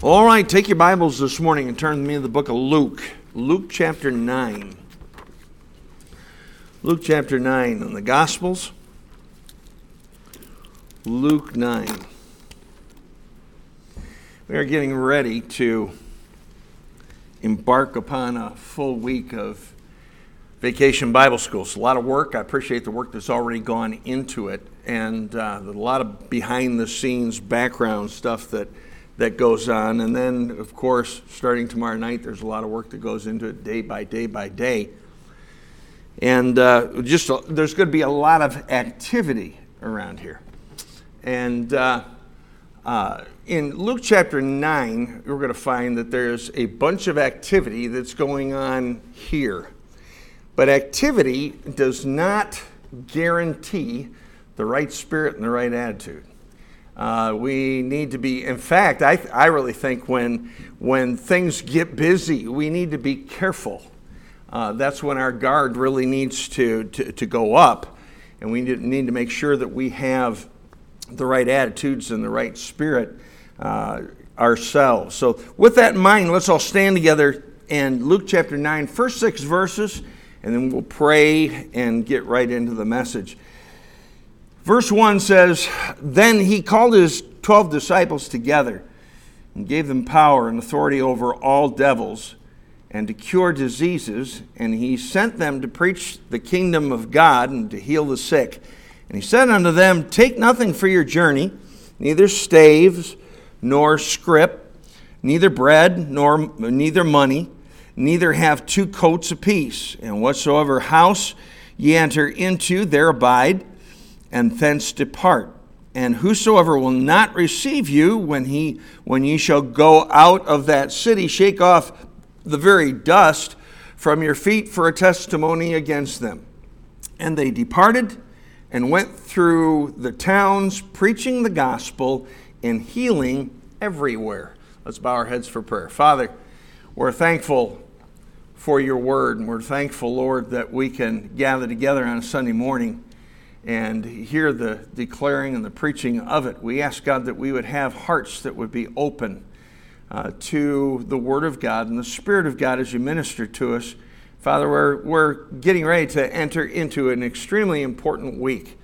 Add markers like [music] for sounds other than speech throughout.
All right, take your Bibles this morning and turn me to the book of Luke. Luke chapter 9. Luke chapter 9 in the Gospels. Luke 9. We are getting ready to embark upon a full week of vacation Bible school. It's a lot of work. I appreciate the work that's already gone into it and uh, a lot of behind the scenes background stuff that that goes on. And then, of course, starting tomorrow night, there's a lot of work that goes into it day by day by day. And uh, just a, there's going to be a lot of activity around here. And uh, uh, in Luke chapter 9, we're going to find that there's a bunch of activity that's going on here. But activity does not guarantee the right spirit and the right attitude. Uh, we need to be, in fact, I, I really think when, when things get busy, we need to be careful. Uh, that's when our guard really needs to, to, to go up. And we need, need to make sure that we have the right attitudes and the right spirit uh, ourselves. So, with that in mind, let's all stand together in Luke chapter 9, first six verses, and then we'll pray and get right into the message. Verse 1 says, Then he called his 12 disciples together and gave them power and authority over all devils and to cure diseases. And he sent them to preach the kingdom of God and to heal the sick. And he said unto them, Take nothing for your journey, neither staves, nor scrip, neither bread, nor neither money, neither have two coats apiece. And whatsoever house ye enter into, there abide and thence depart. And whosoever will not receive you when he when ye shall go out of that city, shake off the very dust from your feet for a testimony against them. And they departed and went through the towns, preaching the gospel and healing everywhere. Let's bow our heads for prayer. Father, we're thankful for your word, and we're thankful, Lord, that we can gather together on a Sunday morning and hear the declaring and the preaching of it. We ask God that we would have hearts that would be open uh, to the Word of God and the Spirit of God as you minister to us. Father, we're, we're getting ready to enter into an extremely important week.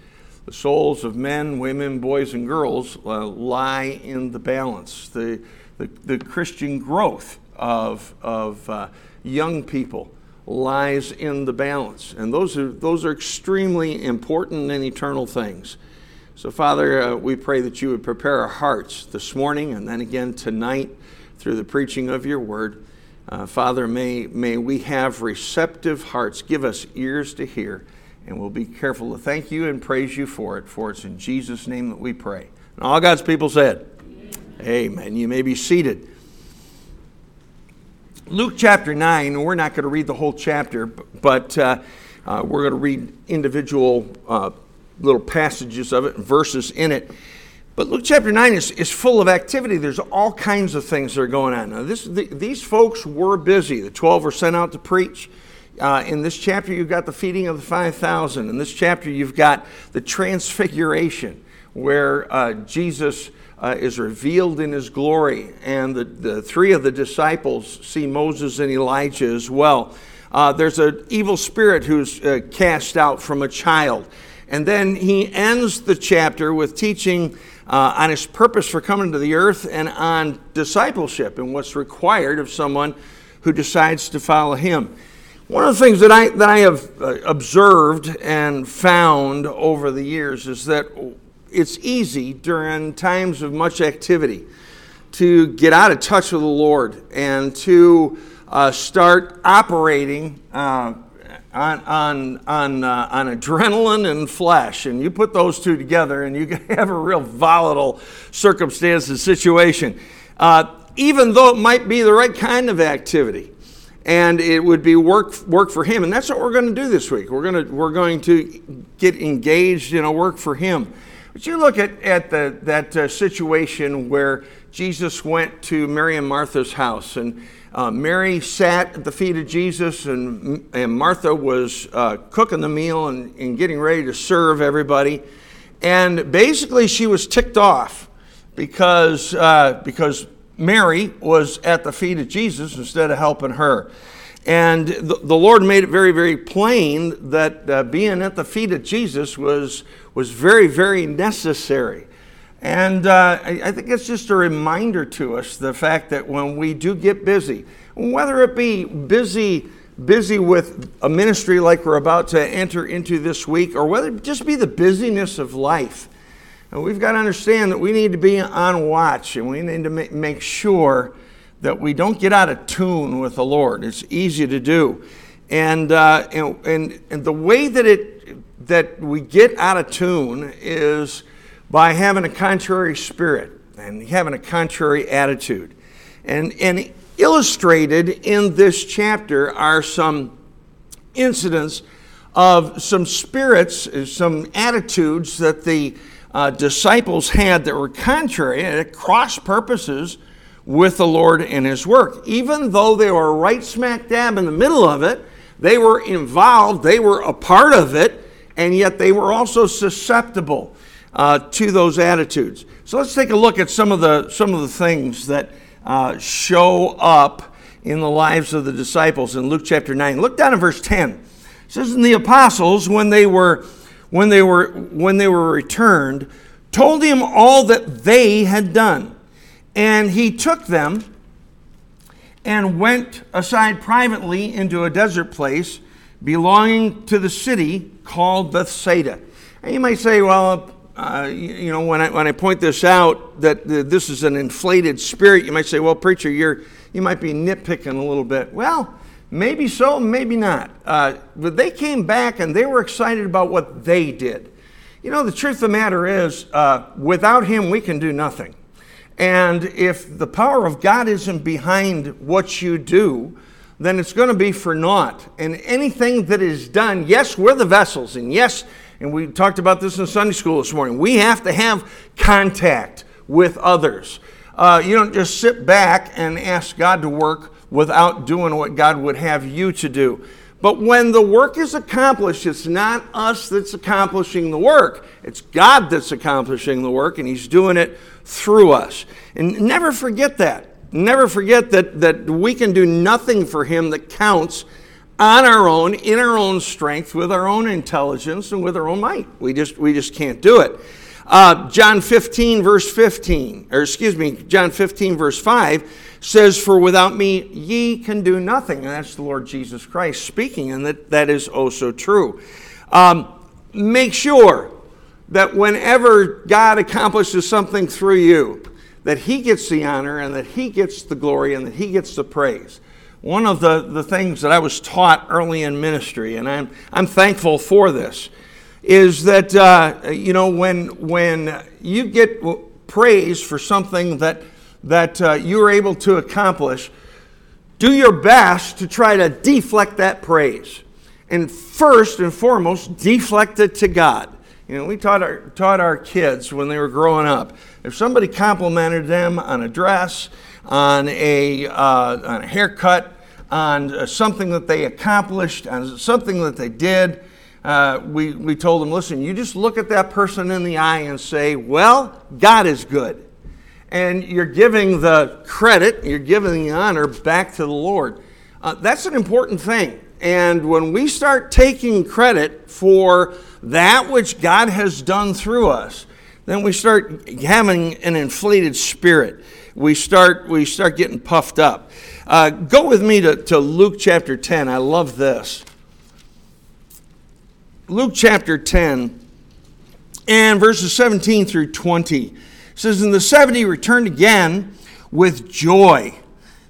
The souls of men, women, boys, and girls uh, lie in the balance. The, the, the Christian growth of, of uh, young people lies in the balance. And those are, those are extremely important and eternal things. So, Father, uh, we pray that you would prepare our hearts this morning and then again tonight through the preaching of your word. Uh, Father, may, may we have receptive hearts. Give us ears to hear, and we'll be careful to thank you and praise you for it. For it's in Jesus' name that we pray. And all God's people said, Amen. Amen. You may be seated. Luke chapter 9, we're not going to read the whole chapter, but uh, uh, we're going to read individual uh, little passages of it, verses in it. But Luke chapter 9 is, is full of activity. There's all kinds of things that are going on. Now, this, the, these folks were busy. The 12 were sent out to preach. Uh, in this chapter, you've got the feeding of the 5,000. In this chapter, you've got the [laughs] transfiguration, where uh, Jesus uh, is revealed in his glory. And the, the three of the disciples see Moses and Elijah as well. Uh, there's an evil spirit who's uh, cast out from a child. And then he ends the chapter with teaching uh, on his purpose for coming to the earth and on discipleship and what's required of someone who decides to follow him. One of the things that I, that I have uh, observed and found over the years is that it's easy during times of much activity to get out of touch with the Lord and to uh, start operating uh, on, on, on, uh, on adrenaline and flesh. And you put those two together and you [laughs] have a real volatile circumstance and situation. Uh, even though it might be the right kind of activity and it would be work work for him and that's what we're going to do this week we're to we're going to get engaged in a work for him but you look at, at the, that uh, situation where Jesus went to Mary and Martha's house, and uh, Mary sat at the feet of Jesus, and, and Martha was uh, cooking the meal and, and getting ready to serve everybody. And basically, she was ticked off because, uh, because Mary was at the feet of Jesus instead of helping her. And the, the Lord made it very, very plain that uh, being at the feet of Jesus was, was very, very necessary. And uh, I, I think it's just a reminder to us the fact that when we do get busy, whether it be busy busy with a ministry like we're about to enter into this week, or whether it just be the busyness of life, and we've got to understand that we need to be on watch and we need to make sure that we don't get out of tune with the Lord. It's easy to do. And, uh, and, and, and the way that, it, that we get out of tune is by having a contrary spirit and having a contrary attitude. And, and illustrated in this chapter are some incidents of some spirits, some attitudes that the uh, disciples had that were contrary and cross purposes with the Lord and His work. Even though they were right smack dab in the middle of it, they were involved, they were a part of it, and yet they were also susceptible uh, to those attitudes. So let's take a look at some of the some of the things that uh, show up in the lives of the disciples in Luke chapter 9. Look down at verse 10. It says, And the apostles, when they were when they were when they were returned, told him all that they had done. And he took them and went aside privately into a desert place belonging to the city called Bethsaida. And you might say, well, uh, you know, when I, when I point this out, that this is an inflated spirit, you might say, well, preacher, you're, you might be nitpicking a little bit. Well, maybe so, maybe not. Uh, but they came back and they were excited about what they did. You know, the truth of the matter is, uh, without Him, we can do nothing. And if the power of God isn't behind what you do, then it's going to be for naught. And anything that is done, yes, we're the vessels, and yes, and we talked about this in Sunday school this morning. We have to have contact with others. Uh, you don't just sit back and ask God to work without doing what God would have you to do. But when the work is accomplished, it's not us that's accomplishing the work. It's God that's accomplishing the work, and He's doing it through us. And never forget that. Never forget that, that we can do nothing for Him that counts on our own, in our own strength, with our own intelligence, and with our own might. We just, we just can't do it. Uh, John 15, verse 15, or excuse me, John 15, verse 5 says, For without me ye can do nothing. And that's the Lord Jesus Christ speaking, and that, that is also true. Um, make sure that whenever God accomplishes something through you, that He gets the honor and that He gets the glory and that He gets the praise one of the, the things that I was taught early in ministry, and I'm, I'm thankful for this, is that, uh, you know, when, when you get praise for something that, that uh, you're able to accomplish, do your best to try to deflect that praise. And first and foremost, deflect it to God. You know, we taught our, taught our kids when they were growing up. If somebody complimented them on a dress, on a, uh, on a haircut, on something that they accomplished, on something that they did, uh, we, we told them, listen, you just look at that person in the eye and say, well, God is good. And you're giving the credit, you're giving the honor back to the Lord. Uh, that's an important thing. And when we start taking credit for that which God has done through us, then we start having an inflated spirit. We start, we start getting puffed up. Uh, go with me to, to Luke chapter 10. I love this. Luke chapter 10 and verses 17 through 20 says, And the 70 returned again with joy,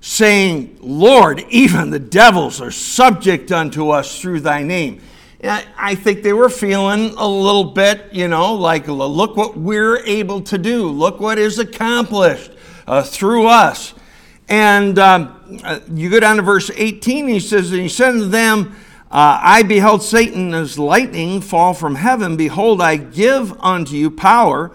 saying, Lord, even the devils are subject unto us through thy name. I think they were feeling a little bit, you know, like, look what we're able to do. Look what is accomplished uh, through us. And um, uh, you go down to verse 18, he says, And he said to them, uh, I beheld Satan as lightning fall from heaven. Behold, I give unto you power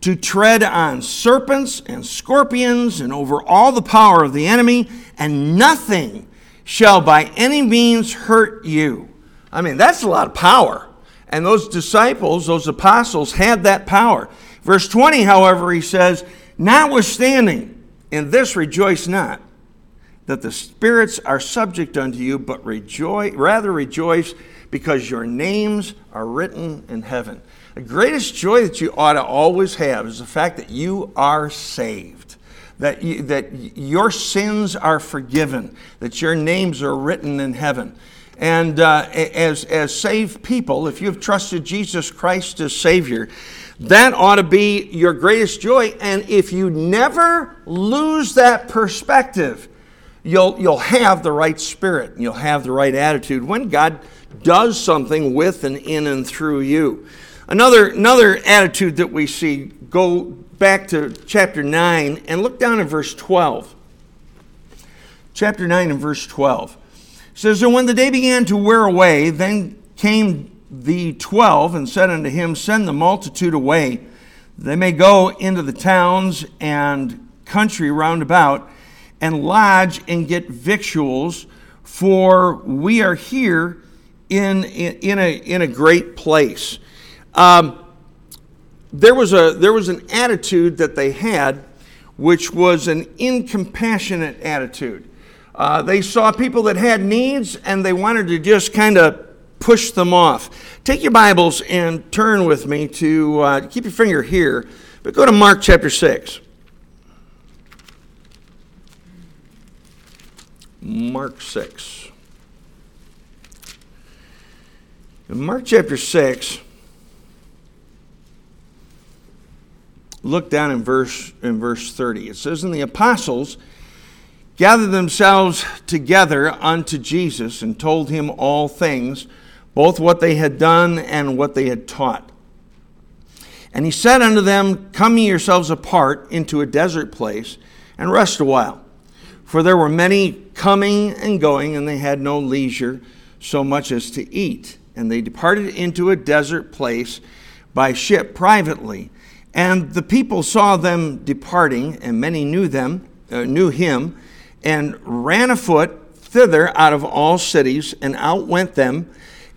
to tread on serpents and scorpions and over all the power of the enemy, and nothing shall by any means hurt you. I mean, that's a lot of power. And those disciples, those apostles, had that power. Verse 20, however, he says, Notwithstanding, In this rejoice not, that the spirits are subject unto you, but rejoice, rather rejoice because your names are written in heaven. The greatest joy that you ought to always have is the fact that you are saved, that, you, that your sins are forgiven, that your names are written in heaven. And uh, as, as saved people, if you've trusted Jesus Christ as Savior, that ought to be your greatest joy. And if you never lose that perspective, you'll, you'll have the right spirit and you'll have the right attitude when God does something with and in and through you. Another, another attitude that we see, go back to chapter 9 and look down in verse 12. Chapter 9 and verse 12 says, And when the day began to wear away, then came the twelve and said unto him, Send the multitude away, they may go into the towns and country round about and lodge and get victuals, for we are here in, in, a, in a great place. Um, there, was a, there was an attitude that they had, which was an incompassionate attitude. Uh, they saw people that had needs and they wanted to just kind of push them off. Take your Bibles and turn with me to, uh, keep your finger here, but go to Mark chapter 6. Mark 6. In Mark chapter 6, look down in verse, in verse 30. It says, And the apostles gathered themselves together unto Jesus and told him all things, both what they had done and what they had taught. And he said unto them, Come ye yourselves apart into a desert place and rest a while. For there were many coming and going, and they had no leisure so much as to eat. And they departed into a desert place by ship privately. And the people saw them departing, and many knew them, uh, knew him, and ran afoot thither out of all cities, and outwent them,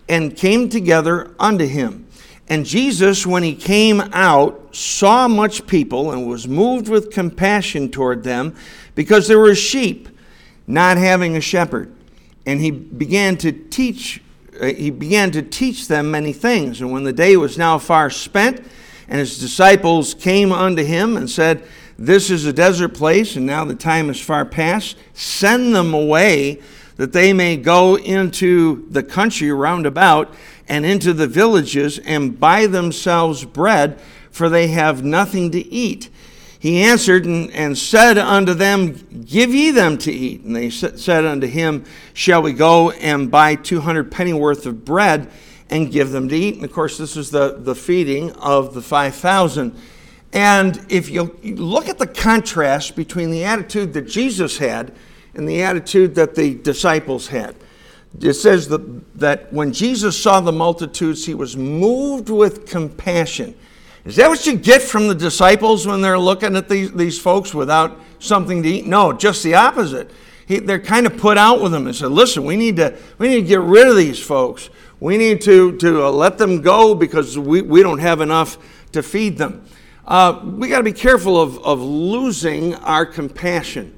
and came together unto him. And Jesus, when he came out, saw much people and was moved with compassion toward them because there were sheep not having a shepherd. And he began to teach uh, he began to teach them many things. And when the day was now far spent, and his disciples came unto him and said, This is a desert place, and now the time is far past. Send them away that they may go into the country round about and into the villages and buy themselves bread, for they have nothing to eat. He answered and, and said unto them, Give ye them to eat. And they said unto him, Shall we go and buy 200 pennyworth of bread and give them to eat? And of course, this is the, the feeding of the 5,000. And if you look at the contrast between the attitude that Jesus had and the attitude that the disciples had, it says that, that when Jesus saw the multitudes, he was moved with compassion is that what you get from the disciples when they're looking at these, these folks without something to eat? No, just the opposite. He, they're kind of put out with them and said, listen, we need to, we need to get rid of these folks. We need to, to uh, let them go because we, we don't have enough to feed them. Uh, we got to be careful of, of losing our compassion.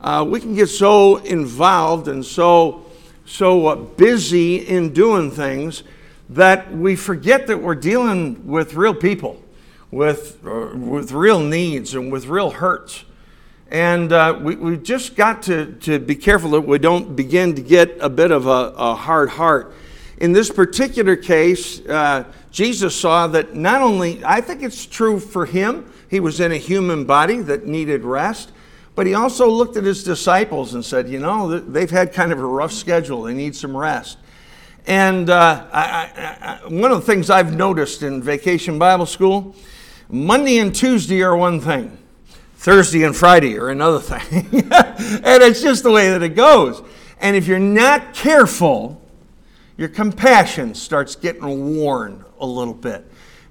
Uh, we can get so involved and so, so uh, busy in doing things that we forget that we're dealing with real people with, uh, with real needs and with real hurts. And uh, we, we've just got to, to be careful that we don't begin to get a bit of a, a hard heart. In this particular case, uh, Jesus saw that not only, I think it's true for him, he was in a human body that needed rest, but he also looked at his disciples and said, You know, they've had kind of a rough schedule, they need some rest. And uh, I, I, I, one of the things I've noticed in vacation Bible school Monday and Tuesday are one thing, Thursday and Friday are another [laughs] thing. and it's just the way that it goes. And if you're not careful, your compassion starts getting worn a little bit.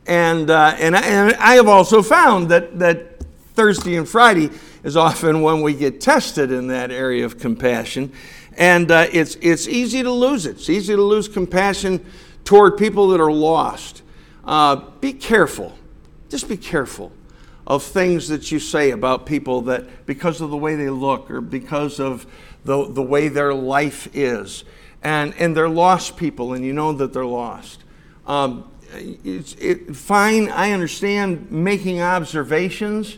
And, uh, and, I, and I have also found that, that Thursday and Friday is often when we get tested in that area of compassion. And uh, it's, it's easy to lose it. It's easy to lose compassion toward people that are lost. Uh, be careful just be careful of things that you say about people that because of the way they look or because of the, the way their life is. And, and they're lost people, and you know that they're lost. Um, it's it, fine, I understand making observations,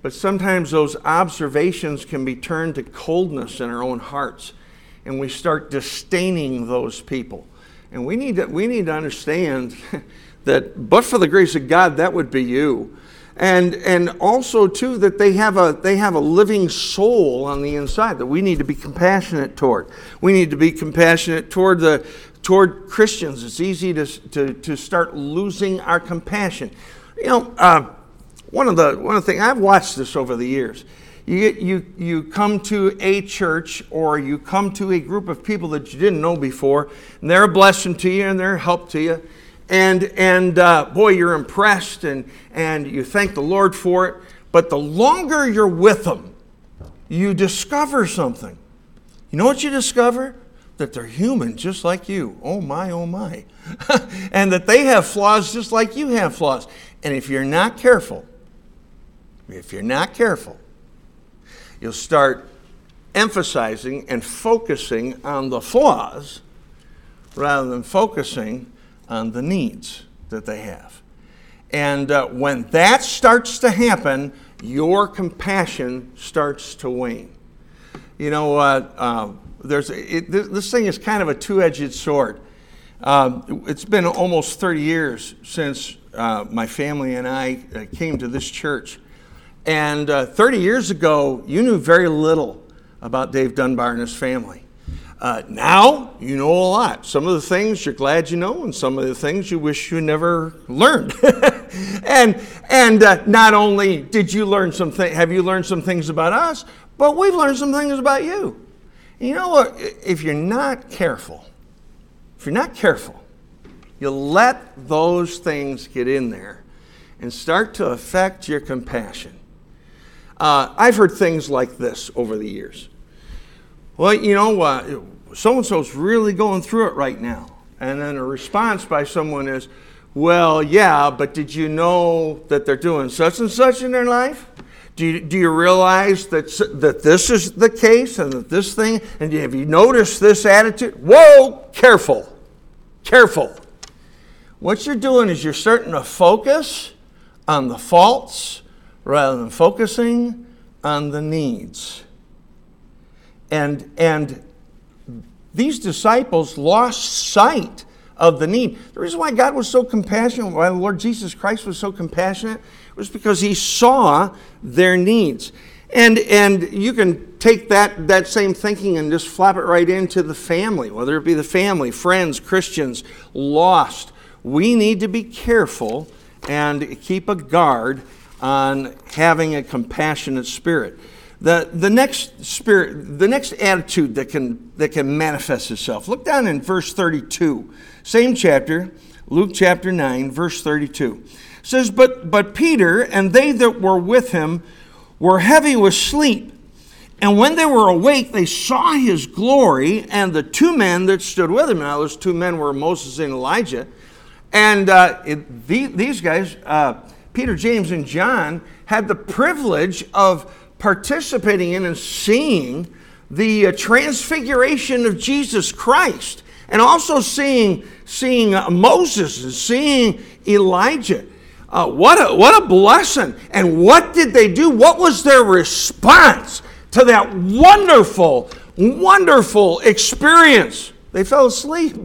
but sometimes those observations can be turned to coldness in our own hearts, and we start disdaining those people. And we need to, we need to understand [laughs] that, but for the grace of God, that would be you. And, and also, too, that they have, a, they have a living soul on the inside that we need to be compassionate toward. We need to be compassionate toward, the, toward Christians. It's easy to, to, to start losing our compassion. You know, uh, one of the one of the things I've watched this over the years. You, get, you, you come to a church or you come to a group of people that you didn't know before, and they're a blessing to you and they're a help to you. And, and uh, boy, you're impressed and, and you thank the Lord for it. But the longer you're with them, you discover something. You know what you discover? That they're human just like you. Oh my, oh my. [laughs] and that they have flaws just like you have flaws. And if you're not careful, if you're not careful, you'll start emphasizing and focusing on the flaws rather than focusing on the needs that they have. And uh, when that starts to happen, your compassion starts to wane. You know, uh, uh, there's it, this thing is kind of a two-edged sword. Um, it's been almost 30 years since uh, my family and I uh, came to this church. And uh, 30 years ago, you knew very little about Dave Dunbar and his family. Uh, now you know a lot. Some of the things you're glad you know, and some of the things you wish you never learned. [laughs] and and uh, not only did you learn some things, have you learned some things about us, but we've learned some things about you. you know what? If you're not careful, if you're not careful, you'll let those things get in there and start to affect your compassion. Uh, I've heard things like this over the years. Well, you know, what so and so's really going through it right now. And then a response by someone is, well, yeah, but did you know that they're doing such and such in their life? Do you, do you realize that, that this is the case and that this thing, and have you noticed this attitude? Whoa, careful, careful. What you're doing is you're starting to focus on the faults rather than focusing on the needs. And, and these disciples lost sight of the need. The reason why God was so compassionate, why the Lord Jesus Christ was so compassionate, was because he saw their needs. And, and you can take that, that same thinking and just flap it right into the family, whether it be the family, friends, Christians, lost. We need to be careful and keep a guard on having a compassionate spirit. The, the next spirit, the next attitude that can, that can manifest itself. Look down in verse 32. Same chapter, Luke chapter 9, verse 32. It says, but, but Peter and they that were with him were heavy with sleep. And when they were awake, they saw his glory and the two men that stood with him. Now, those two men were Moses and Elijah. And uh, it, the, these guys, uh, Peter, James, and John had the privilege of participating in and seeing the uh, transfiguration of Jesus Christ and also seeing, seeing uh, Moses and seeing Elijah. Uh, what, a, what a blessing. And what did they do? What was their response to that wonderful, wonderful experience? They fell asleep.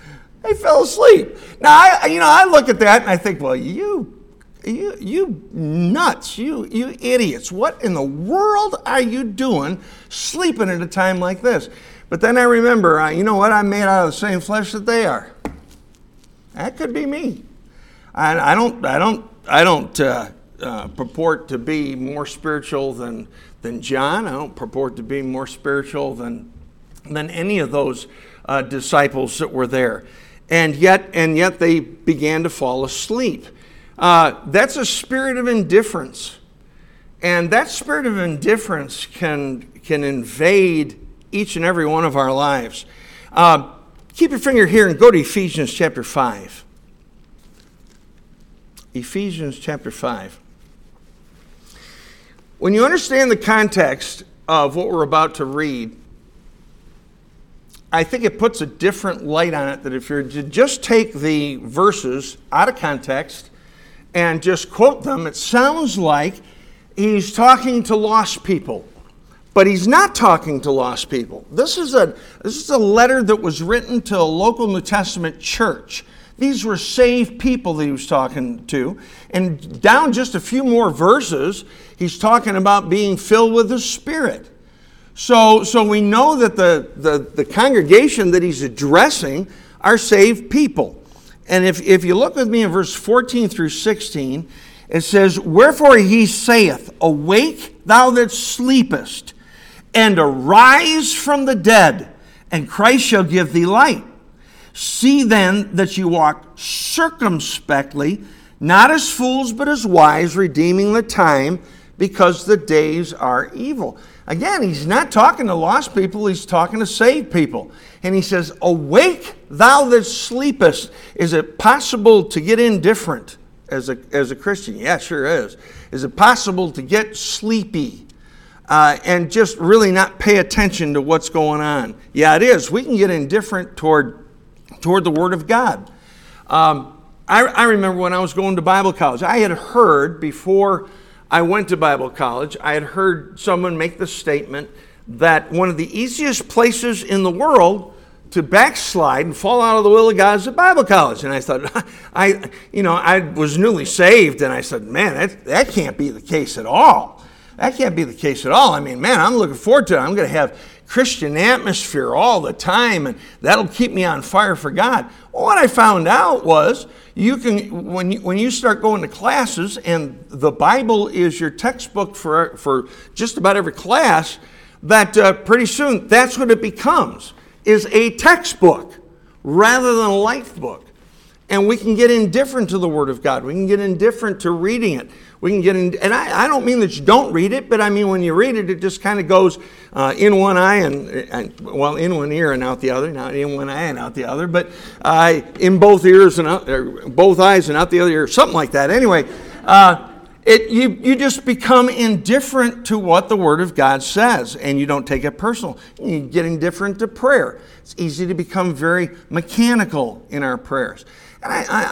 [laughs] they fell asleep. Now, I, you know, I look at that and I think, well, you you, you nuts, you, you idiots, what in the world are you doing sleeping at a time like this? But then I remember, uh, you know what? I'm made out of the same flesh that they are. That could be me. I, I don't, I don't, I don't uh, uh, purport to be more spiritual than, than John. I don't purport to be more spiritual than, than any of those uh, disciples that were there. And yet, and yet they began to fall asleep. Uh, that's a spirit of indifference. And that spirit of indifference can, can invade each and every one of our lives. Uh, keep your finger here and go to Ephesians chapter 5. Ephesians chapter 5. when you understand the context of what we're about to read, I think it puts a different light on it that if you're to just take the verses out of context and just quote them, it sounds like he's talking to lost people. But he's not talking to lost people. This is a, this is a letter that was written to a local New Testament church. These were saved people that he was talking to. And down just a few more verses, he's talking about being filled with the Spirit. So, so we know that the, the, the congregation that he's addressing are saved people. And if, if you look with me in verse 14 through 16, it says, Wherefore he saith, Awake, thou that sleepest, and arise from the dead, and Christ shall give thee light. See then that you walk circumspectly, not as fools, but as wise, redeeming the time, because the days are evil. Again, he's not talking to lost people, he's talking to saved people. And he says, Awake, thou that sleepest. Is it possible to get indifferent as a, as a Christian? Yeah, sure is. Is it possible to get sleepy uh, and just really not pay attention to what's going on? Yeah, it is. We can get indifferent toward, toward the Word of God. Um, I, I remember when I was going to Bible college, I had heard before I went to Bible college, I had heard someone make the statement that one of the easiest places in the world to backslide and fall out of the will of God is at Bible college. And I thought, [laughs] I, you know, I was newly saved, and I said, man, that, that can't be the case at all. That can't be the case at all. I mean, man, I'm looking forward to it. I'm going to have Christian atmosphere all the time, and that'll keep me on fire for God. What I found out was you can when you, when you start going to classes and the bible is your textbook for, for just about every class that uh, pretty soon that's what it becomes is a textbook rather than a life book. And we can get indifferent to the word of god. We can get indifferent to reading it we can get in, and I, I, don't mean that you don't read it, but I mean when you read it, it just kind of goes uh, in one eye and, and, well, in one ear and out the other, not in one eye and out the other, but uh, in both ears and out, both eyes and out the other ear, something like that. Anyway, uh, it, you, you just become indifferent to what the Word of God says, and you don't take it personal. You get indifferent to prayer. It's easy to become very mechanical in our prayers. And I, I,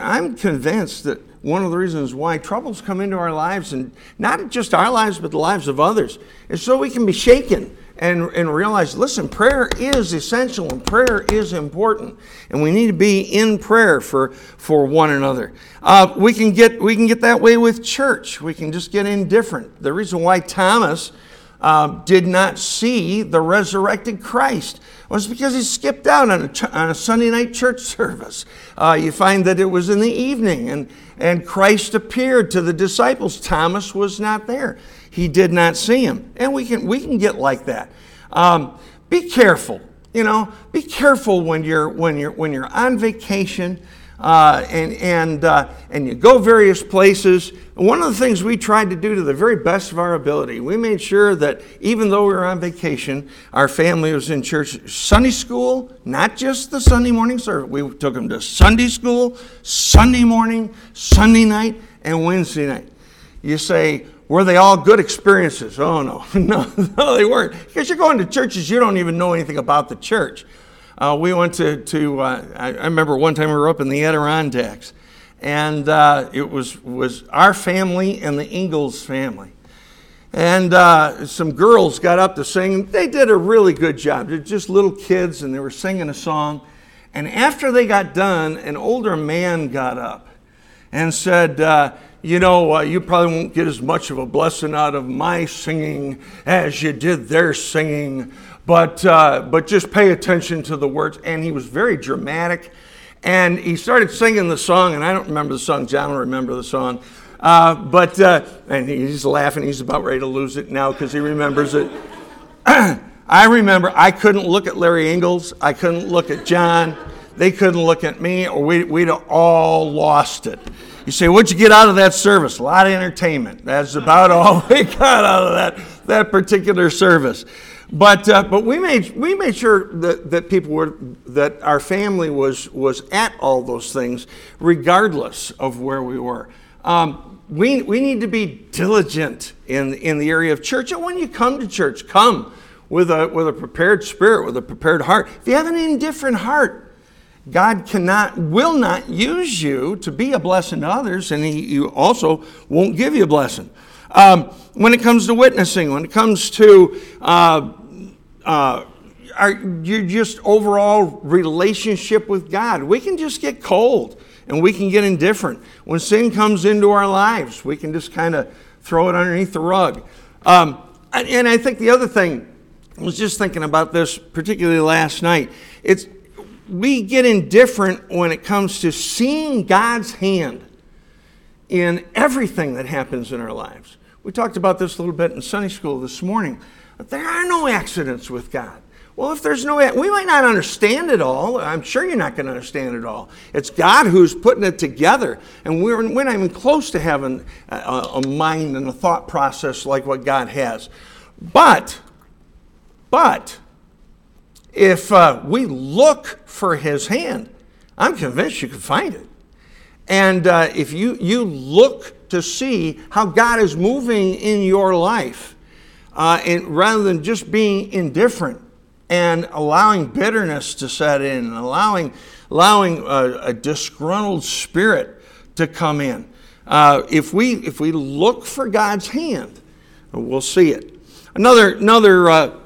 I, I'm convinced that one of the reasons why troubles come into our lives, and not just our lives, but the lives of others, is so we can be shaken and, and realize listen, prayer is essential and prayer is important. And we need to be in prayer for, for one another. Uh, we, can get, we can get that way with church, we can just get indifferent. The reason why Thomas uh, did not see the resurrected Christ was because he skipped out on a, on a Sunday night church [laughs] service. Uh, you find that it was in the evening, and, and Christ appeared to the disciples. Thomas was not there. He did not see him. And we can, we can get like that. Um, be careful. You know, be careful when you're, when you're, when you're on vacation uh, and, and, uh, and you go various places. One of the things we tried to do to the very best of our ability, we made sure that even though we were on vacation, our family was in church. Sunday school, not just the Sunday morning service. We took them to Sunday school, Sunday morning, Sunday night, and Wednesday night. You say, were they all good experiences? Oh, no. [laughs] no, no, they weren't. Because you're going to churches you don't even know anything about the church. Uh, we went to, to uh, I, I, remember one time we were up in the Adirondacks, and uh, it was, was our family and the Ingalls family. And uh, some girls got up to sing. They did a really good job. They're just little kids, and they were singing a song. And after they got done, an older man got up and said, uh, you know, uh, you probably won't get as much of a blessing out of my singing as you did their singing but, uh, but just pay attention to the words. And he was very dramatic. And he started singing the song, and I don't remember the song. John will remember the song. Uh, but, uh, and he's laughing. He's about ready to lose it now because he remembers it. [clears throat] I remember I couldn't look at Larry Ingalls. I couldn't look at John. They couldn't look at me, or we, we'd all lost it. You say, what'd you get out of that service? A lot of entertainment. That's about [laughs] all we got out of that, that particular service. But, uh, but we, made, we made sure that, that people were, that our family was, was at all those things, regardless of where we were. Um, we, we need to be diligent in, in the area of church. And when you come to church, come with a, with a prepared spirit, with a prepared heart. If you have an indifferent heart, God cannot, will not use you to be a blessing to others, and He you also won't give you a blessing. Um, when it comes to witnessing, when it comes to uh, uh, our, your just overall relationship with God, we can just get cold and we can get indifferent. When sin comes into our lives, we can just kind of throw it underneath the rug. Um, and I think the other thing, I was just thinking about this particularly last night. It's we get indifferent when it comes to seeing God's hand in everything that happens in our lives. We talked about this a little bit in Sunday school this morning. There are no accidents with God. Well, if there's no, we might not understand it all. I'm sure you're not going to understand it all. It's God who's putting it together. And we're, we're not even close to having a, a mind and a thought process like what God has. But, but, if uh, we look for his hand, I'm convinced you can find it. And uh, if you, you look to see how God is moving in your life, uh, and rather than just being indifferent, and allowing bitterness to set in, and allowing, allowing a, a disgruntled spirit to come in. Uh, if, we, if we look for God's hand, we'll see it. Another, another uh,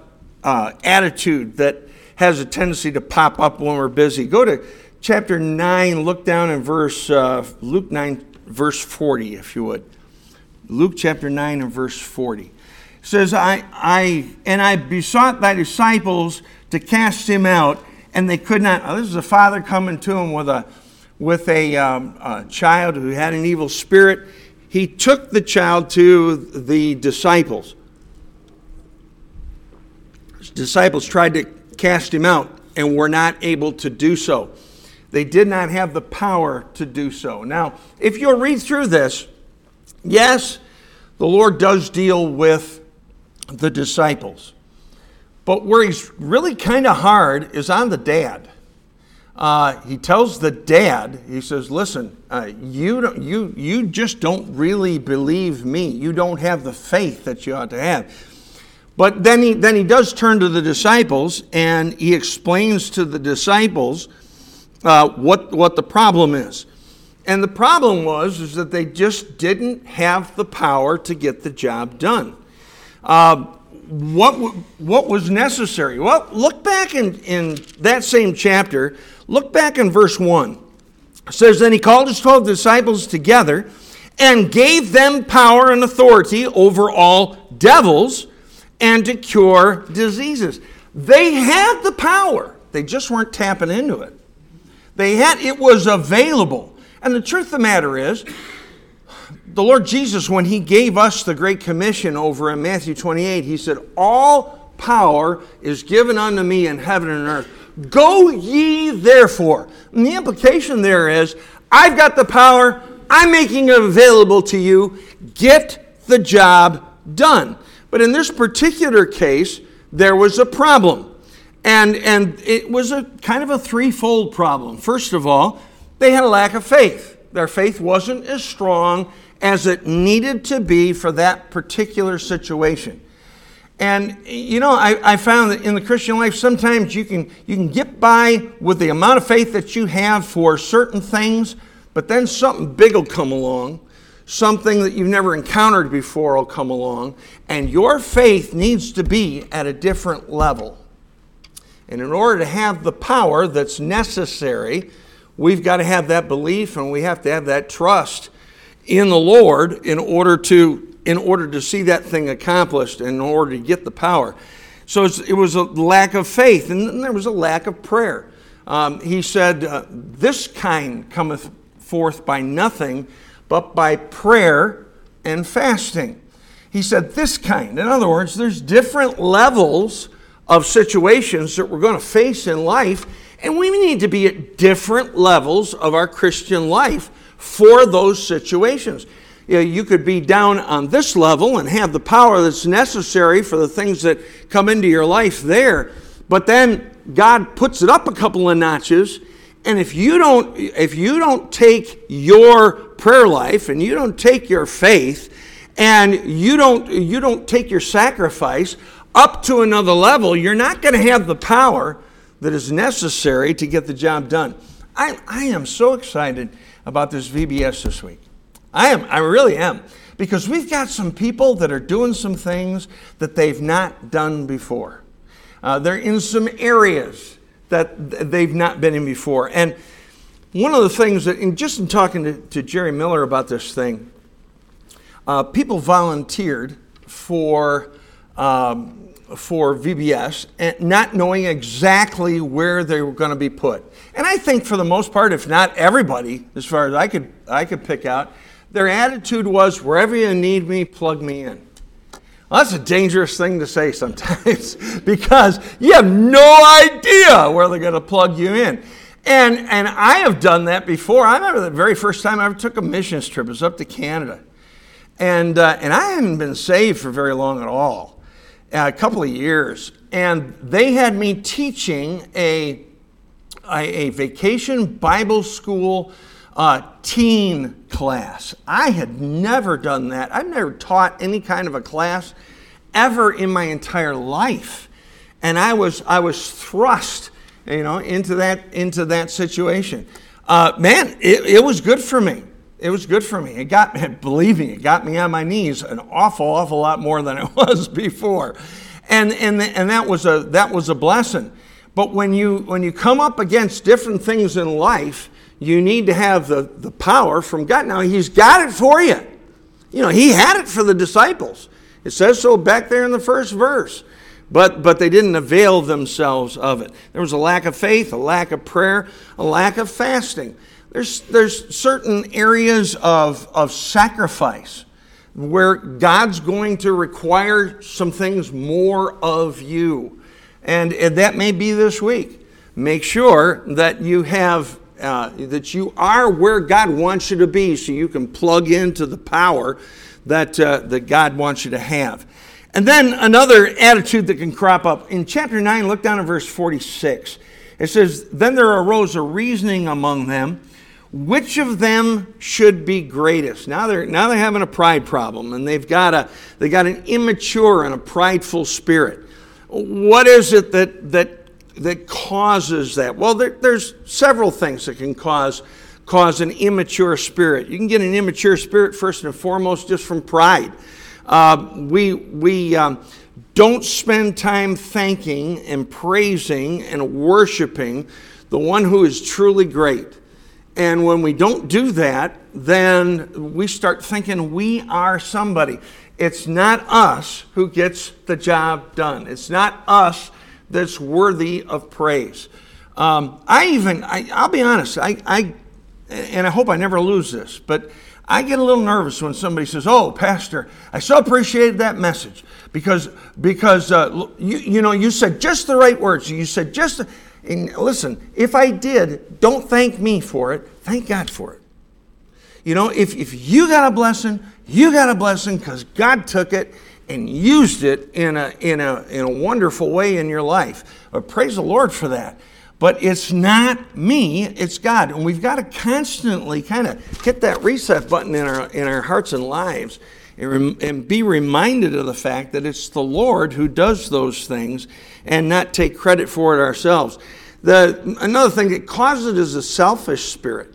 uh, attitude that has a tendency to pop up when we're busy. Go to chapter 9, look down in verse, uh, Luke 9, verse 40, if you would. Luke chapter 9 and verse 40 says, I, I, and I besought thy disciples to cast him out, and they could not. Now, this is a father coming to him with a, with a, um, a child who had an evil spirit. He took the child to the disciples. His disciples tried to cast him out and were not able to do so. They did not have the power to do so. Now, if you'll read through this, yes, the Lord does deal with the disciples. But where he's really kind of hard is on the dad. Uh, he tells the dad, he says, "Listen, uh, you you you just don't really believe me. You don't have the faith that you ought to have." But then he then he does turn to the disciples and he explains to the disciples uh, what what the problem is. And the problem was is that they just didn't have the power to get the job done. Uh, what, what was necessary? Well, look back in, in that same chapter, look back in verse 1. It says, Then he called his 12 disciples together and gave them power and authority over all devils and to cure diseases. They had the power, they just weren't tapping into it. They had it was available. And the truth of the matter is, the Lord Jesus, when He gave us the Great Commission over in Matthew 28, He said, All power is given unto me in heaven and earth. Go ye therefore. And the implication there is, I've got the power, I'm making it available to you. Get the job done. But in this particular case, there was a problem. And, and it was a kind of a threefold problem. First of all, they had a lack of faith. Their faith wasn't as strong as it needed to be for that particular situation. And you know, I, I, found that in the Christian life, sometimes you can you can get by with the amount of faith that you have for certain things, but then something big will come along, something that you've never encountered before will come along, and your faith needs to be at a different level. And in order to have the power that's necessary, we've got to have that belief and we have to have that trust in the Lord in order to in order to see that thing accomplished in order to get the power. So it was a lack of faith, and there was a lack of prayer. Um, he said, uh, This kind cometh forth by nothing but by prayer and fasting. He said, This kind. In other words, there's different levels of situations that we're going to face in life, and we need to be at different levels of our Christian life for those situations. You, know, you could be down on this level and have the power that's necessary for the things that come into your life there, but then God puts it up a couple of notches And if you don't, if you don't take your prayer life and you don't take your faith and you don't, you don't take your sacrifice up to another level, you're not going to have the power that is necessary to get the job done. I, I am so excited about this VBS this week. I am, I really am. Because we've got some people that are doing some things that they've not done before. Uh, they're in some areas that they've not been in before. And one of the things that, in just in talking to, to Jerry Miller about this thing, uh, people volunteered for um, for VBS and not knowing exactly where they were going to be put. And I think for the most part, if not everybody, as far as I could I could pick out, their attitude was wherever you need me, plug me in. Well, that's a dangerous thing to say sometimes [laughs] because you have no idea where they're going to plug you in. And, and I have done that before. I remember the very first time I ever took a missions trip, it was up to Canada. And, uh, and I hadn't been saved for very long at all, a couple of years. And they had me teaching a, a, a vacation Bible school uh, teen class. I had never done that. I've never taught any kind of a class ever in my entire life. And I was, I was thrust, you know, into that, into that situation. Uh, man, it, it was good for me. It was good for me. It got me, [laughs] believe me, it got me on my knees an awful, awful lot more than it [laughs] was before. And, and, and that, was a, that was a blessing. But when you, when you come up against different things in life, you need to have the, the power from God. Now, He's got it for you. You know, He had it for the disciples. It says so back there in the first verse. But, but they didn't avail themselves of it. There was a lack of faith, a lack of prayer, a lack of fasting. There's, there's certain areas of, of sacrifice where God's going to require some things more of you. And, that may be this week. Make sure that you have uh, that you are where God wants you to be so you can plug into the power that, uh, that God wants you to have. And then another attitude that can crop up. In chapter 9, look down at verse 46. It says, Then there arose a reasoning among them, which of them should be greatest? Now they're, now they're having a pride problem, and they've got, a, they got an immature and a prideful spirit. What is it that, that that causes that? Well, there, there's several things that can cause cause an immature spirit. You can get an immature spirit first and foremost just from pride. Uh, we we um, don't spend time thanking and praising and worshiping the one who is truly great. And when we don't do that, then we start thinking we are somebody. It's not us who gets the job done. It's not us that's worthy of praise. Um, I even, I, will be honest, I, I, and I hope I never lose this, but I get a little nervous when somebody says, "Oh, Pastor, I so appreciated that message because because uh, you you know you said just the right words. You said just." And listen, if I did, don't thank me for it. Thank God for it. You know, if if you got a blessing, you got a blessing because God took it and used it in a, in a, in a wonderful way in your life. But praise the Lord for that. But it's not me, it's God. And we've got to constantly kind of hit that reset button in our, in our hearts and lives and, and be reminded of the fact that it's the Lord who does those things and not take credit for it ourselves. The, another thing that causes it is a selfish spirit.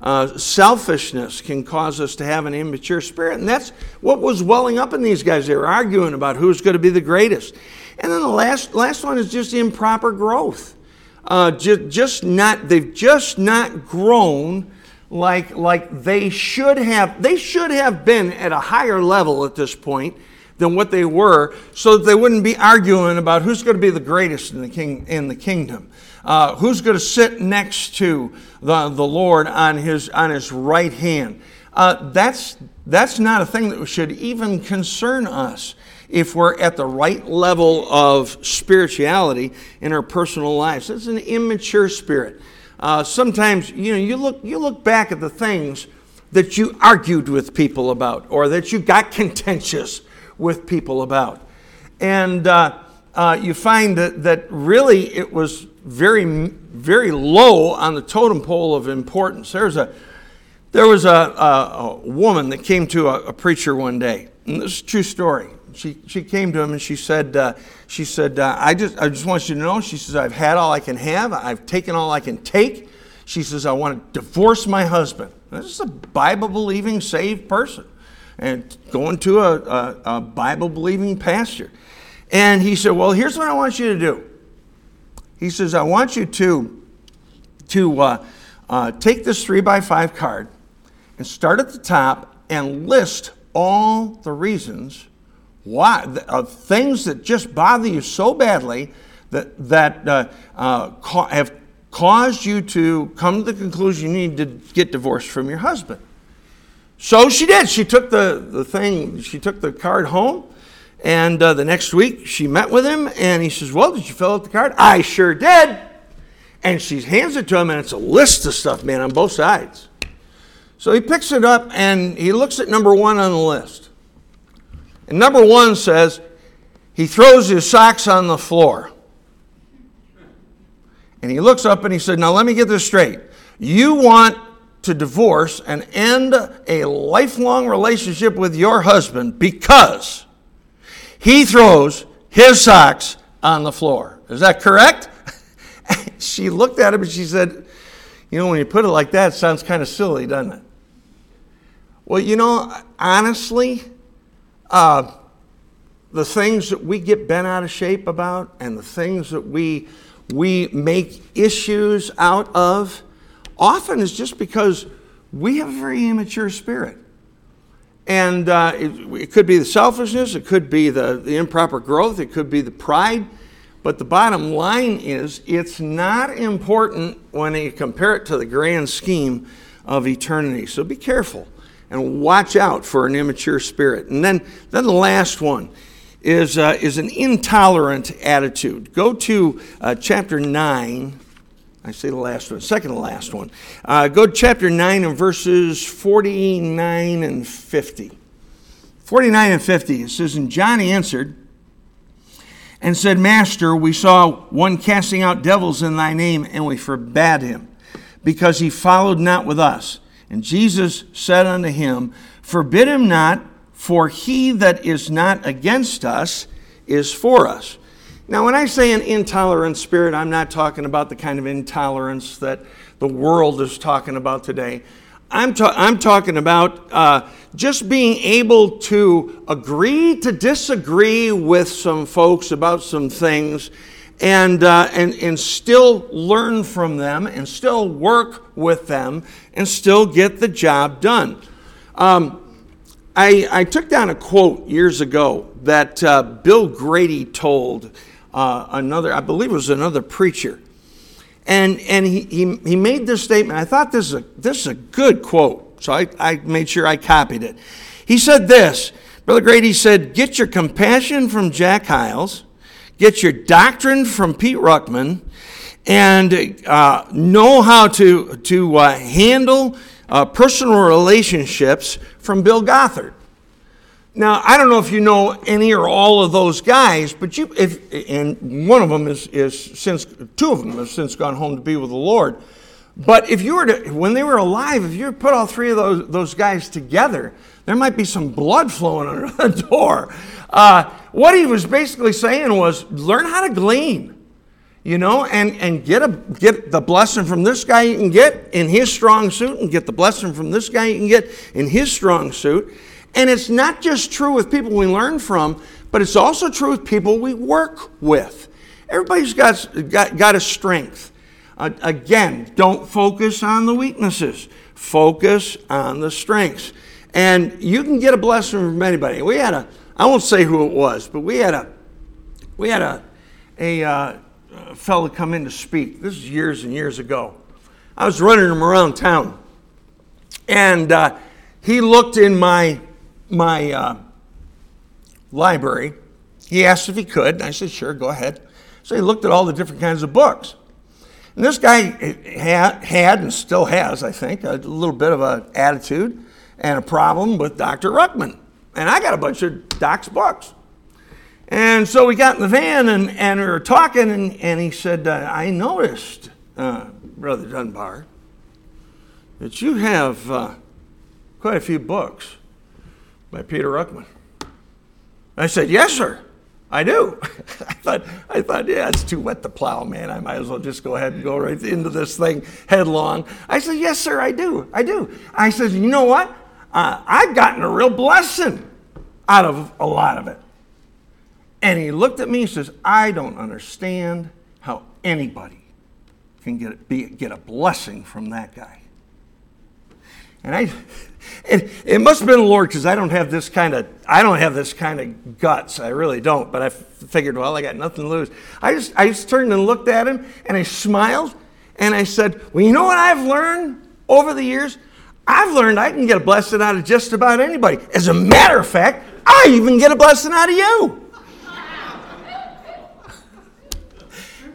Uh, selfishness can cause us to have an immature spirit. And that's what was welling up in these guys. They were arguing about who's going to be the greatest. And then the last, last one is just improper growth. Uh, just, just not, they've just not grown like, like they should have. They should have been at a higher level at this point than what they were so that they wouldn't be arguing about who's going to be the greatest in the, king, in the kingdom. Uh, who's going to sit next to the, the Lord on his, on his right hand? Uh, that's, that's not a thing that should even concern us if we're at the right level of spirituality in our personal lives. It's an immature spirit. Uh, sometimes, you know, you look, you look back at the things that you argued with people about or that you got contentious with people about. And uh, uh, you find that, that really it was very, very low on the totem pole of importance. There's a, there was a, a, a woman that came to a, a, preacher one day, and this is a true story. She, she came to him and she said, uh, she said uh, I, just, I just want you to know, she says, I've had all I can have, I've taken all I can take. She says, I want to divorce my husband. This is a Bible believing, saved person and going to a, a, a Bible believing pastor. And he said, Well, here's what I want you to do. He says, I want you to, to uh, uh, take this three by five card and start at the top and list all the reasons why, of things that just bother you so badly that, that uh, uh, ca- have caused you to come to the conclusion you need to get divorced from your husband. So she did. She took the, the thing, she took the card home. And uh, the next week she met with him and he says, Well, did you fill out the card? I sure did. And she hands it to him and it's a list of stuff, man, on both sides. So he picks it up and he looks at number one on the list. And number one says, He throws his socks on the floor. And he looks up and he said, Now let me get this straight. You want to divorce and end a lifelong relationship with your husband because he throws his socks on the floor. Is that correct? [laughs] she looked at him and she said, You know, when you put it like that, it sounds kind of silly, doesn't it? Well, you know, honestly, uh, the things that we get bent out of shape about and the things that we, we make issues out of, often it's just because we have a very immature spirit. And uh, it, it, could be the selfishness, it could be the, the improper growth, it could be the pride. But the bottom line is, it's not important when you compare it to the grand scheme of eternity. So be careful and watch out for an immature spirit. And then, then the last one is, uh, is an intolerant attitude. Go to uh, chapter 9 I say the last one, second to last one. Uh, go to chapter 9 and verses 49 and 50. 49 and 50, it says, And John answered and said, Master, we saw one casting out devils in thy name, and we forbade him, because he followed not with us. And Jesus said unto him, Forbid him not, for he that is not against us is for us. Now, when I say an intolerant spirit, I'm not talking about the kind of intolerance that the world is talking about today. I'm, ta- I'm talking about uh, just being able to agree to disagree with some folks about some things and, uh, and, and still learn from them and still work with them and still get the job done. Um, I, I took down a quote years ago that uh, Bill Grady told uh, another, I believe it was another preacher. And, and he, he, he made this statement. I thought this is a, this is a good quote, so I, I made sure I copied it. He said this Brother Grady said, Get your compassion from Jack Hyles, get your doctrine from Pete Ruckman, and uh, know how to, to uh, handle uh, personal relationships from Bill Gothard. Now, I don't know if you know any or all of those guys, but you, if, and one of them is, is since, two of them have since gone home to be with the Lord. But if you were to, when they were alive, if you put all three of those, those guys together, there might be some blood flowing [laughs] under the door. Uh, what he was basically saying was learn how to glean, you know, and, and get, a, get the blessing from this guy you can get in his strong suit, and get the blessing from this guy you can get in his strong suit. And it's not just true with people we learn from, but it's also true with people we work with. Everybody's got, got, got a strength. Uh, again, don't focus on the weaknesses, focus on the strengths. And you can get a blessing from anybody. We had a, I won't say who it was, but we had a, we had a, a, uh, a fellow come in to speak. This is years and years ago. I was running him around town. And uh, he looked in my my uh, library. He asked if he could, and I said, sure, go ahead. So he looked at all the different kinds of books. And this guy had, and still has, I think, a little bit of an attitude and a problem with Dr. Ruckman. And I got a bunch of Doc's books. And so we got in the van and, and we were talking, and, and he said, uh, I noticed, uh, Brother Dunbar, that you have uh, quite a few books by Peter Ruckman. I said, Yes, sir, I do. [laughs] I thought, I thought, yeah, it's too wet to plow, man. I might as well just go ahead and go right into this thing headlong. I said, Yes, sir, I do. I do. I said, You know what? Uh, I've gotten a real blessing out of a lot of it. And he looked at me and says, I don't understand how anybody can get, be, get a blessing from that guy. And I, it, it must have been the Lord because I don't have this kind of I don't have this kind of guts. I really don't. But I figured, well, I got nothing to lose. I just I just turned and looked at him and I smiled and I said, well, you know what I've learned over the years? I've learned I can get a blessing out of just about anybody. As a matter of fact, I even get a blessing out of you.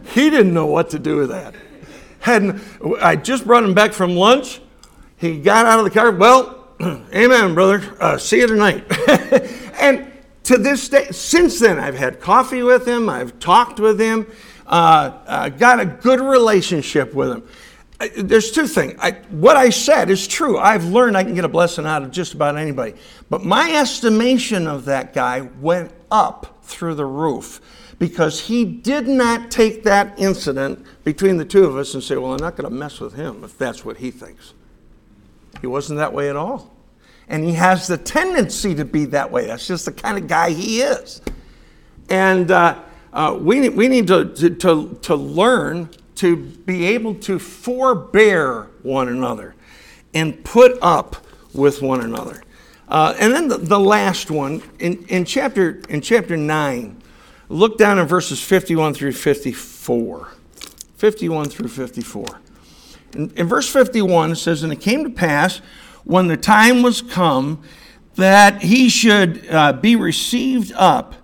he didn't know what to do with that. Hadn't, I just brought him back from lunch. He got out of the car. Well, [clears throat] amen, brother. Uh, see you tonight. [laughs] and to this day, since then, I've had coffee with him. I've talked with him. Uh, uh, got a good relationship with him. There's two things. I, what I said is true. I've learned I can get a blessing out of just about anybody. But my estimation of that guy went up through the roof because he did not take that incident between the two of us and say, Well, I'm not going to mess with him if that's what he thinks. He wasn't that way at all. And he has the tendency to be that way. That's just the kind of guy he is. And uh, uh, we, we need to, to, to learn to be able to forbear one another and put up with one another. Uh, and then the, the, last one in, in, chapter, in chapter 9, look down in verses 51 through 54. 51 through 54. In, in verse 51, it says, And it came to pass when the time was come that he should uh, be received up,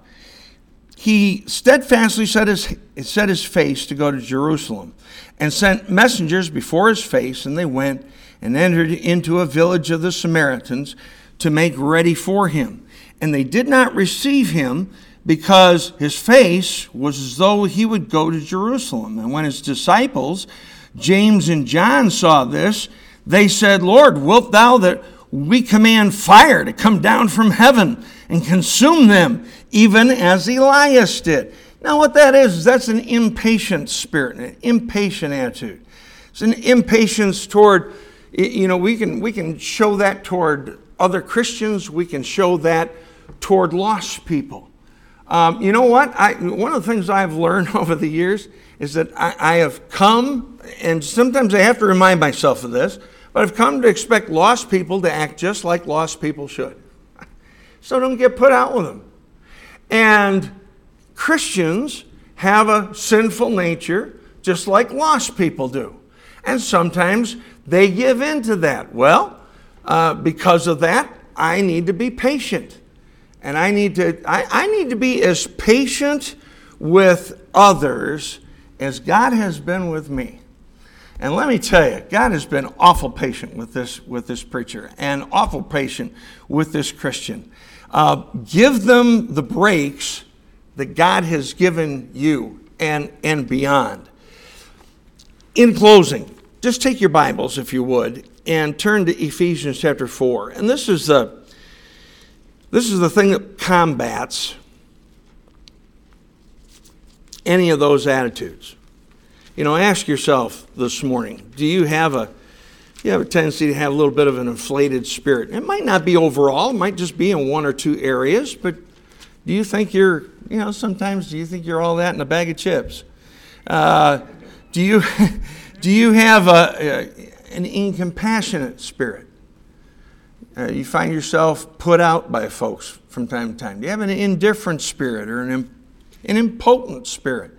he steadfastly set his, set his face to go to Jerusalem and sent messengers before his face, and they went and entered into a village of the Samaritans to make ready for him. And they did not receive him because his face was as though he would go to Jerusalem. And when his disciples, James and John, saw this, they said, Lord, wilt thou that we command fire to come down from heaven and consume them, even as Elias did? Now, what that is, that's an impatient spirit, an impatient attitude. It's an impatience toward, you know, we can, we can show that toward other Christians, we can show that toward lost people. Um, you know what? I, one of the things I've learned [laughs] over the years is that I, I, have come, and sometimes I have to remind myself of this, but I've come to expect lost people to act just like lost people should. [laughs] So don't get put out with them. And Christians have a sinful nature just like lost people do. And sometimes they give in to that. Well, uh, because of that, I need to be patient. And I need to, I, I need to be as patient with others as God has been with me. And let me tell you, God has been awful patient with this, with this preacher and awful patient with this Christian. Uh, give them the breaks that God has given you and, and beyond. In closing, just take your Bibles, if you would, and turn to Ephesians chapter 4. And this is the this is the thing that combats any of those attitudes. You know, ask yourself this morning do you have a you have a tendency to have a little bit of an inflated spirit. It might not be overall, it might just be in one or two areas, but do you think you're, you know, sometimes do you think you're all that in a bag of chips? Uh, do, you, [laughs] do you have a, a, an incompassionate spirit? Uh, you find yourself put out by folks from time to time? Do you have an indifferent spirit or an, an impotent spirit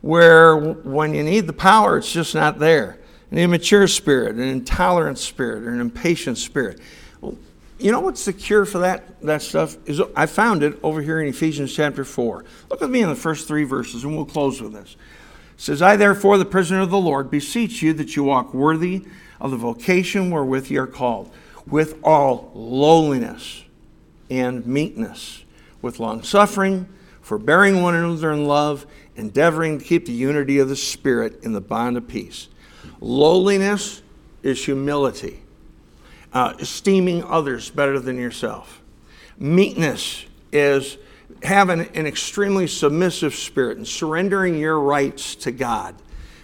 where when you need the power, it's just not there? An immature spirit, an intolerant spirit, or an impatient spirit. Well, you know what's the cure for that, that stuff? Is I found it over here in Ephesians chapter 4. Look with me in the first three verses, and we'll close with this. It says, I therefore, the prisoner of the Lord, beseech you that you walk worthy of the vocation wherewith ye are called with all lowliness and meekness, with long suffering, forbearing one another in love, endeavoring to keep the unity of the Spirit in the bond of peace. Lowliness is humility, uh, esteeming others better than yourself. Meekness is having an extremely submissive spirit and surrendering your rights to God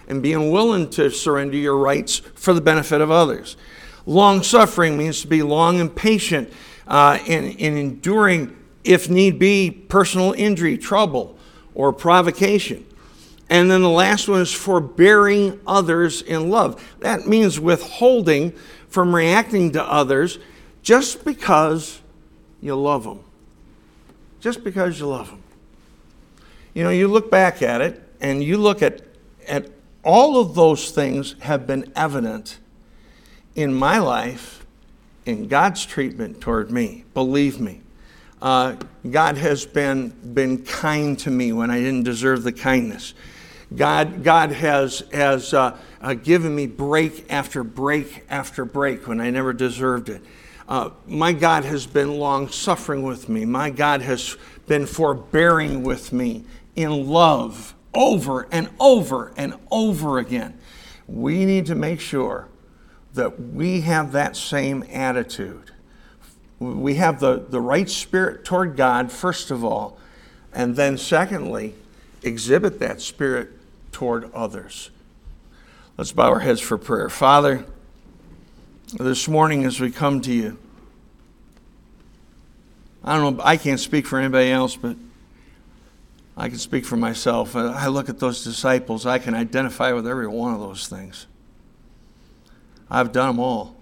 and being willing to surrender your rights for the benefit of others. Long suffering means to be long and patient uh, in enduring, if need be, personal injury, trouble, or provocation. And then the last one is forbearing others in love. That means withholding from reacting to others just because you love them. Just because you love them. You know, you look back at it and you look at, at all of those things have been evident in my life in God's treatment toward me. Believe me. Uh, God has been, been kind to me when I didn't deserve the kindness. God, God has, has uh, uh, given me break after break after break when I never deserved it. Uh, my God has been long suffering with me. My God has been forbearing with me in love over and over and over again. We need to make sure that we have that same attitude. We have the, the right spirit toward God, first of all, and then secondly, exhibit that spirit toward others. Let's bow our heads for prayer. Father, this morning as we come to you, I don't know, I can't speak for anybody else, but I can speak for myself. I look at those disciples, I can identify with every one of those things. I've done them all.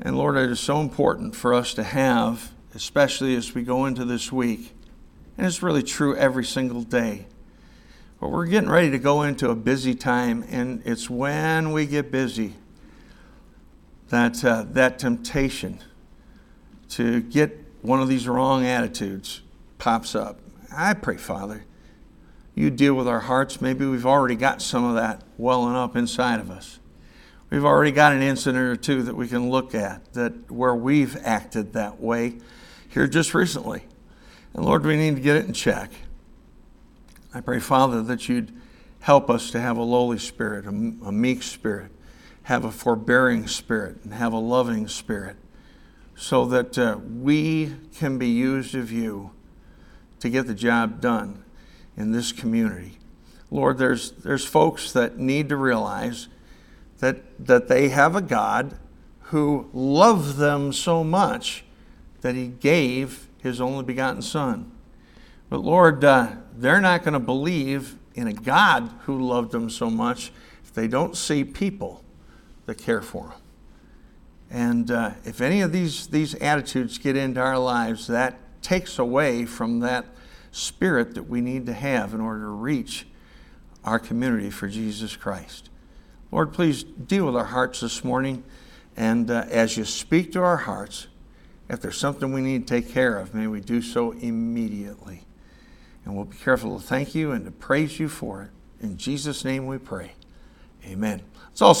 And Lord, it is so important for us to have, especially as we go into this week, and it's really true every single day. But we're getting ready to go into a busy time, and it's when we get busy that uh, that temptation to get one of these wrong attitudes pops up. I pray, Father, you deal with our hearts. Maybe we've already got some of that welling up inside of us. We've already got an incident or two that we can look at that where we've acted that way here just recently. And Lord, we need to get it in check. I pray, Father, that you'd help us to have a lowly spirit, a, a meek spirit, have a forbearing spirit, and have a loving spirit, so that uh, we can be used of you to get the job done in this community. Lord, there's, there's folks that need to realize that, that they have a God who loved them so much that he gave his only begotten Son. But Lord, uh, they're not going to believe in a God who loved them so much if they don't see people that care for them. And uh, if any of these, these attitudes get into our lives, that takes away from that spirit that we need to have in order to reach our community for Jesus Christ. Lord, please deal with our hearts this morning. And uh, as you speak to our hearts, if there's something we need to take care of, may we do so immediately. And we'll be careful to thank you and to praise you for it. In Jesus' name we pray. Amen. Let's all.